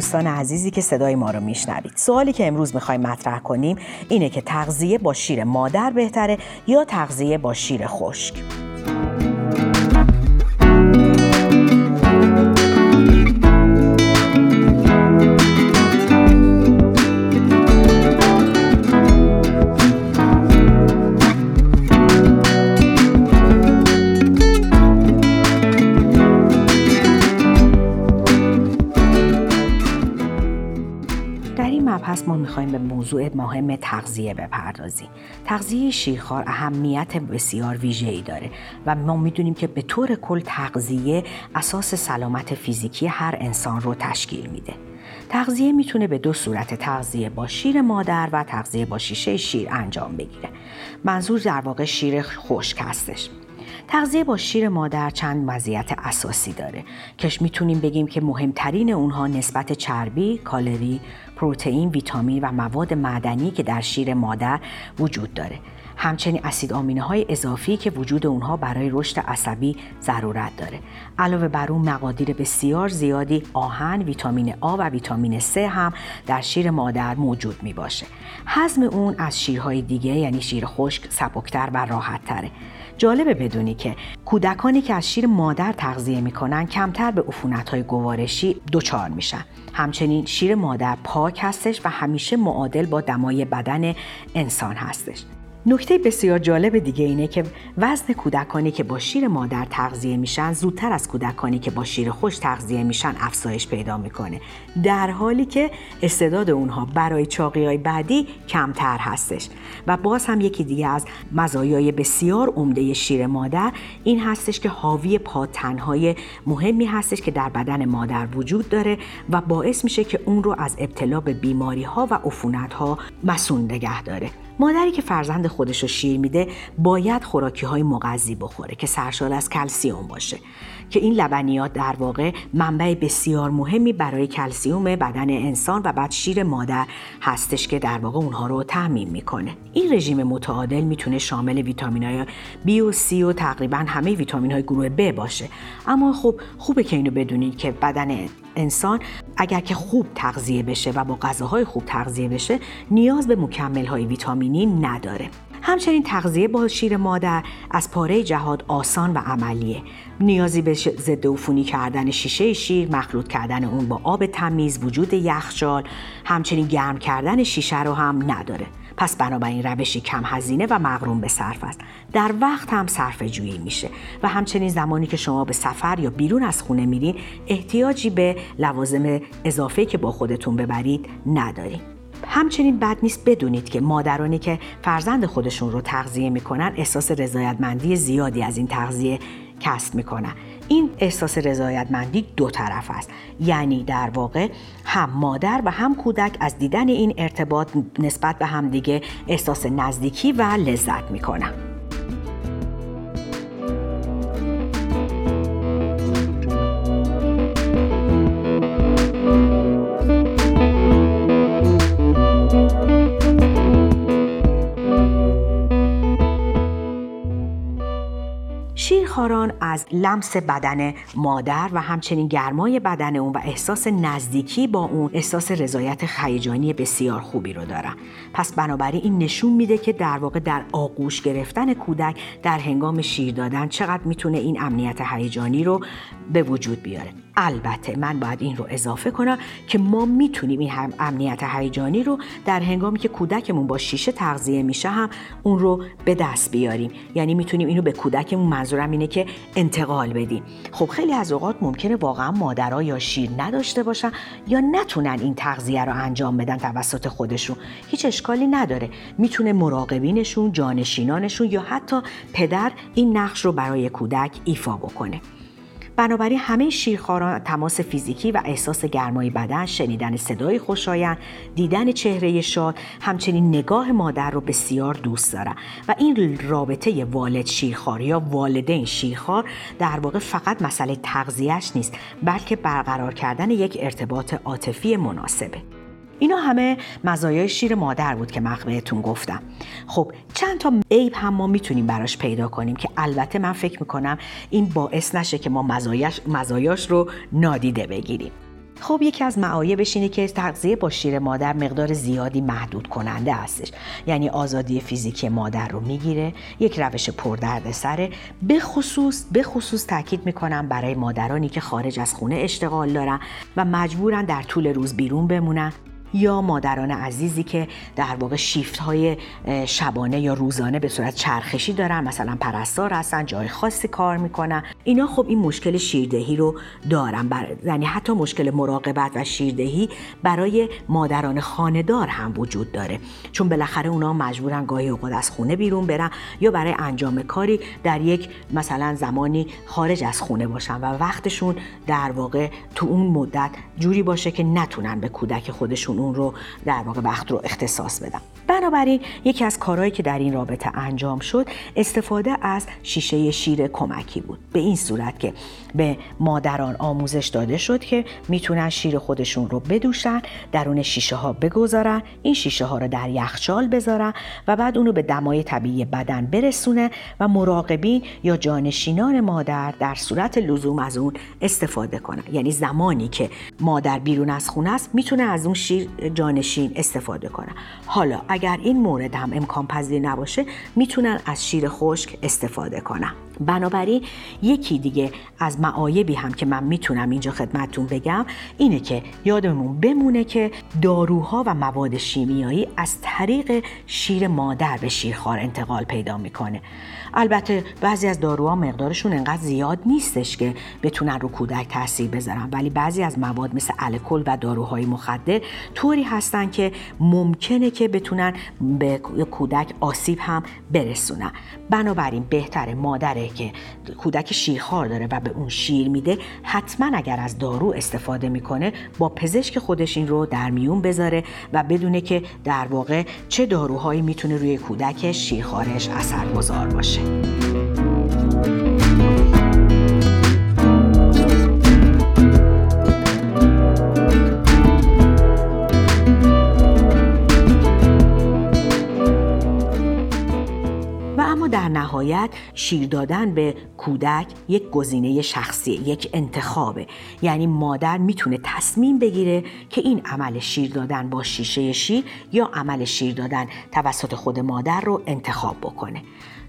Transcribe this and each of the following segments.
دوستان عزیزی که صدای ما رو میشنوید. سوالی که امروز می‌خوایم مطرح کنیم اینه که تغذیه با شیر مادر بهتره یا تغذیه با شیر خشک؟ پس ما می‌خوایم به موضوع مهم تغذیه بپردازیم. تغذیه شیرخوار اهمیت بسیار ای داره و ما می‌دونیم که به طور کل تغذیه اساس سلامت فیزیکی هر انسان رو تشکیل میده. تغذیه می‌تونه به دو صورت تغذیه با شیر مادر و تغذیه با شیشه شیر انجام بگیره. منظور در واقع شیر خشک هستش. تغذیه با شیر مادر چند مزیت اساسی داره که می‌تونیم بگیم که مهمترین اونها نسبت چربی، کالری، پروتئین، ویتامین و مواد معدنی که در شیر مادر وجود داره. همچنین اسید آمینه های اضافی که وجود اونها برای رشد عصبی ضرورت داره. علاوه بر اون مقادیر بسیار زیادی آهن، ویتامین آ و ویتامین C هم در شیر مادر موجود می باشه. هضم اون از شیرهای دیگه یعنی شیر خشک سبکتر و راحت تره. جالبه بدونی که کودکانی که از شیر مادر تغذیه می‌کنن کمتر به های گوارشی دچار میشن. همچنین شیر مادر پاک هستش و همیشه معادل با دمای بدن انسان هستش. نکته بسیار جالب دیگه اینه که وزن کودکانی که با شیر مادر تغذیه میشن زودتر از کودکانی که با شیر خوش تغذیه میشن افزایش پیدا می‌کنه. در حالی که استعداد اونها برای چاقی های بعدی کمتر هستش. و باز هم یکی دیگه از مزایای بسیار عمده شیر مادر این هستش که حاوی پاتنهای مهمی هستش که در بدن مادر وجود داره و باعث میشه که اون رو از ابتلا به بیماری ها و عفونت ها مسون نگه داره. مادری که فرزند خودش رو شیر میده باید خوراکی های مغذی بخوره که سرشار از کلسیوم باشه. که این لبنیات در واقع منبع بسیار مهمی برای کلسیوم بدن انسان و بعد شیر مادر هستش که در واقع اونها رو تعمین می‌کنه. این رژیم متعادل می‌تونه شامل ویتامین های بی و سی و تقریبا همه ویتامین های گروه ب باشه. اما خب خوبه که اینو بدونید که بدن انسان اگر که خوب تغذیه بشه و با غذاهای خوب تغذیه بشه نیاز به مکمل های ویتامینی نداره. همچنین تغذیه با شیر مادر از پاره جهاد آسان و عملیه. نیازی به ضد عفونی کردن شیشه شیر مخلوط کردن اون با آب تمیز وجود یخچال همچنین گرم کردن شیشه رو هم نداره. پس بنابراین روشی کم هزینه و مغروم به صرف است. در وقت هم صرف جویی میشه و همچنین زمانی که شما به سفر یا بیرون از خونه میرین احتیاجی به لوازم اضافه که با خودتون ببرید ندارید همچنین بد نیست بدونید که مادرانی که فرزند خودشون رو تغذیه می‌کنن احساس رضایتمندی زیادی از این تغذیه کسب می‌کنن. این احساس رضایتمندی دو طرف است. یعنی در واقع هم مادر و هم کودک از دیدن این ارتباط نسبت به همدیگه احساس نزدیکی و لذت می‌کنن. شیرخواران از لمس بدن مادر و همچنین گرمای بدن اون و احساس نزدیکی با اون احساس رضایت هیجانی بسیار خوبی رو دارن. پس بنابراین این نشون میده که در واقع در آغوش گرفتن کودک در هنگام شیر دادن چقدر می‌تونه این امنیت هیجانی رو به وجود بیاره. البته من باید این رو اضافه کنم که ما می‌تونیم این هم امنیت هیجانی رو در هنگامی که کودکمون با شیشه تغذیه میشه هم اون رو به دست بیاریم. یعنی می‌تونیم اینو به کودکمون منظورم اینه که انتقال بدیم. خب خیلی از اوقات ممکنه واقعا مادرها یا شیر نداشته باشن یا نتونن این تغذیه رو انجام بدن توسط خودشون. هیچ اشکالی نداره. می‌تونه مراقبینشون جانشینانشون یا حتی پدر این نقش رو برای کودک ایفا بکنه. بنابراین همه شیرخواران تماس فیزیکی و احساس گرمای بدن شنیدن صدای خوشایند دیدن چهره شاد همچنین نگاه مادر رو بسیار دوست دارن. و این رابطه والد شیرخوار یا والدین شیرخوار در واقع فقط مسئله تغذیهش نیست بلکه برقرار کردن یک ارتباط عاطفی مناسبه. اینا همه مزایای شیر مادر بود که من گفتم. خب چند تا عیب هم ما می‌تونیم براش پیدا کنیم که البته من فکر می‌کنم این باعث نشه که ما مزایاش, مزایاش رو نادیده بگیریم. خب یکی از معایبش اینه که تغذیه با شیر مادر مقدار زیادی محدود کننده هستش. یعنی آزادی فیزیکی مادر رو می‌گیره یک روش پردردسره به خصوص به خصوص تاکید می‌کنم برای مادرانی که خارج از خونه اشتغال دارن و مجبورن در طول روز بیرون بمونن. یا مادران عزیزی که در واقع شیفت های شبانه یا روزانه به صورت چرخشی دارن مثلا پرستار هستن جای خاصی کار می‌کنن. اینا خب این مشکل شیردهی رو دارن بر... یعنی حتی مشکل مراقبت و شیردهی برای مادران خاندار هم وجود داره. چون بالاخره اونا مجبورن گاهی اوقات از خونه بیرون برن یا برای انجام کاری در یک مثلا زمانی خارج از خونه باشن و وقتشون در واقع تو اون مدت جوری باشه که نتونن به کودک خودشون اون رو در واقع وقت رو اختصاص بدم. بنابراین یکی از کارهایی که در این رابطه انجام شد استفاده از شیشه شیر کمکی بود. به این صورت که به مادران آموزش داده شد که می‌تونن شیر خودشون رو بدوشن درون شیشه ها بگذارن این شیشه ها رو در یخچال بذارن و بعد اونو به دمای طبیعی بدن برسونه و مراقبین یا جانشینان مادر در صورت لزوم از اون استفاده کنن. یعنی زمانی که مادر بیرون از خونه است می‌تونه از اون شیر جانشین استفاده کنن حالا اگر این مورد هم امکان پذیر نباشه می‌تونن از شیر خشک استفاده کنن. بنابراین یکی دیگه از معایبی هم که من می‌تونم اینجا خدمتتون بگم اینه که یادمون بمونه که داروها و مواد شیمیایی از طریق شیر مادر به شیرخوار انتقال پیدا می‌کنه. البته بعضی از داروها مقدارشون انقدر زیاد نیستش که بتونن رو کودک تاثیر بذارن ولی بعضی از مواد مثل الکل و داروهای مخدر طوری هستن که ممکنه که بتونن به کودک آسیب هم برسونن. بنابراین بهتره مادره که کودک شیرخوار داره و به اون شیر میده حتما اگر از دارو استفاده می‌کنه با پزشک خودش این رو در میون بذاره و بدونه که در واقع چه داروهایی می‌تونه روی کودک شیرخوارش اثرگذار باشه. در نهایت شیر دادن به کودک یک گزینه شخصی یک انتخابه. یعنی مادر می‌تونه تصمیم بگیره که این عمل شیر دادن با شیشه شیر یا عمل شیر دادن توسط خود مادر رو انتخاب بکنه.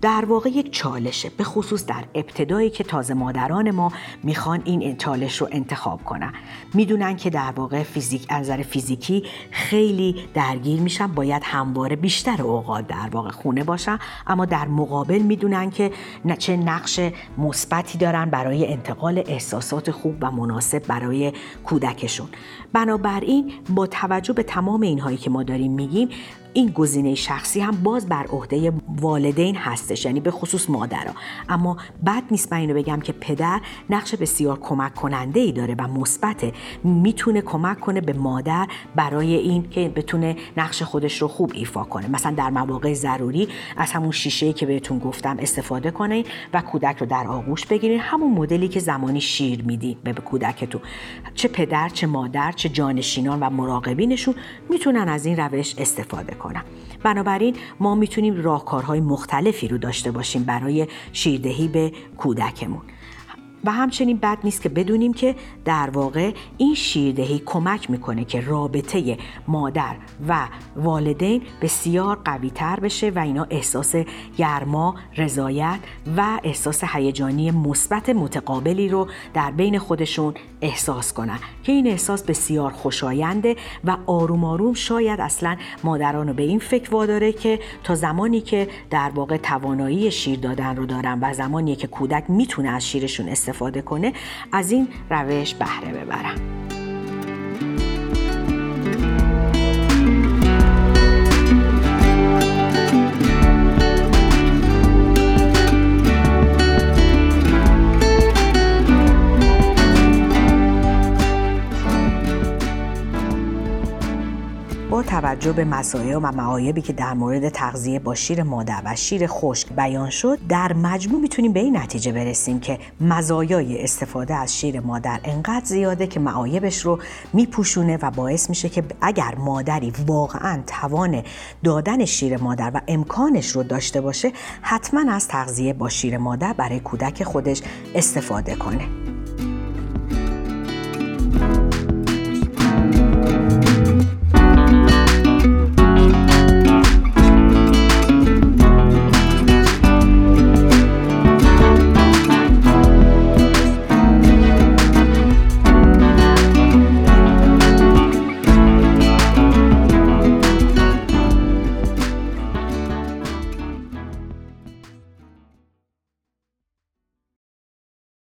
در واقع یک چالشه به خصوص در ابتدایی که تازه مادران ما می‌خوان این چالش رو انتخاب کنن. می‌دونن که در واقع فیزیک نظر فیزیکی خیلی درگیر میشن باید همواره بیشتر اوقات در واقع خونه باشن. اما در مقابل می‌دونن که چه نقش مثبتی دارن برای انتقال احساسات خوب و مناسب برای کودکشون. بنابراین با توجه به تمام اینهایی که ما داریم میگیم این گزینه شخصی هم باز بر عهده والدین هستش یعنی به خصوص مادرها اما بد نیست من اینو بگم که پدر نقش بسیار کمک کننده ای داره و مثبت می‌تونه کمک کنه به مادر برای این که بتونه نقش خودش رو خوب ایفا کنه. مثلا در مواقع ضروری از همون شیشه که بهتون گفتم استفاده کنه و کودک رو در آغوش بگیرین. همون مدلی که زمانی شیر میدی به کودکتون. چه پدر چه مادر چه جانشینان و مراقبینشون می‌تونن از این روش استفاده کنن. بنابراین ما می‌تونیم راهکارهای مختلفی رو داشته باشیم برای شیردهی به کودکمون. و همچنین بد نیست که بدونیم که در واقع این شیردهی کمک می‌کنه که رابطه مادر و والدین بسیار قوی تر بشه و اینا احساس گرما، رضایت و احساس هیجانی مثبت متقابلی رو در بین خودشون احساس کنن که این احساس بسیار خوشاینده و آروم آروم شاید اصلا مادران رو به این فکر واداره که تا زمانی که در واقع توانایی شیر دادن رو دارن و زمانی که کودک می‌تونه از شیرشون استفاده کنه از این روش بهره ببرن توجه به مسائل و معایبی که در مورد تغذیه با شیر مادر و شیر خشک بیان شد در مجموع می‌تونیم به این نتیجه برسیم که مزایای استفاده از شیر مادر انقدر زیاده که معایبش رو میپوشونه و باعث میشه که اگر مادری واقعا توان دادن شیر مادر و امکانش رو داشته باشه حتما از تغذیه با شیر مادر برای کودک خودش استفاده کنه.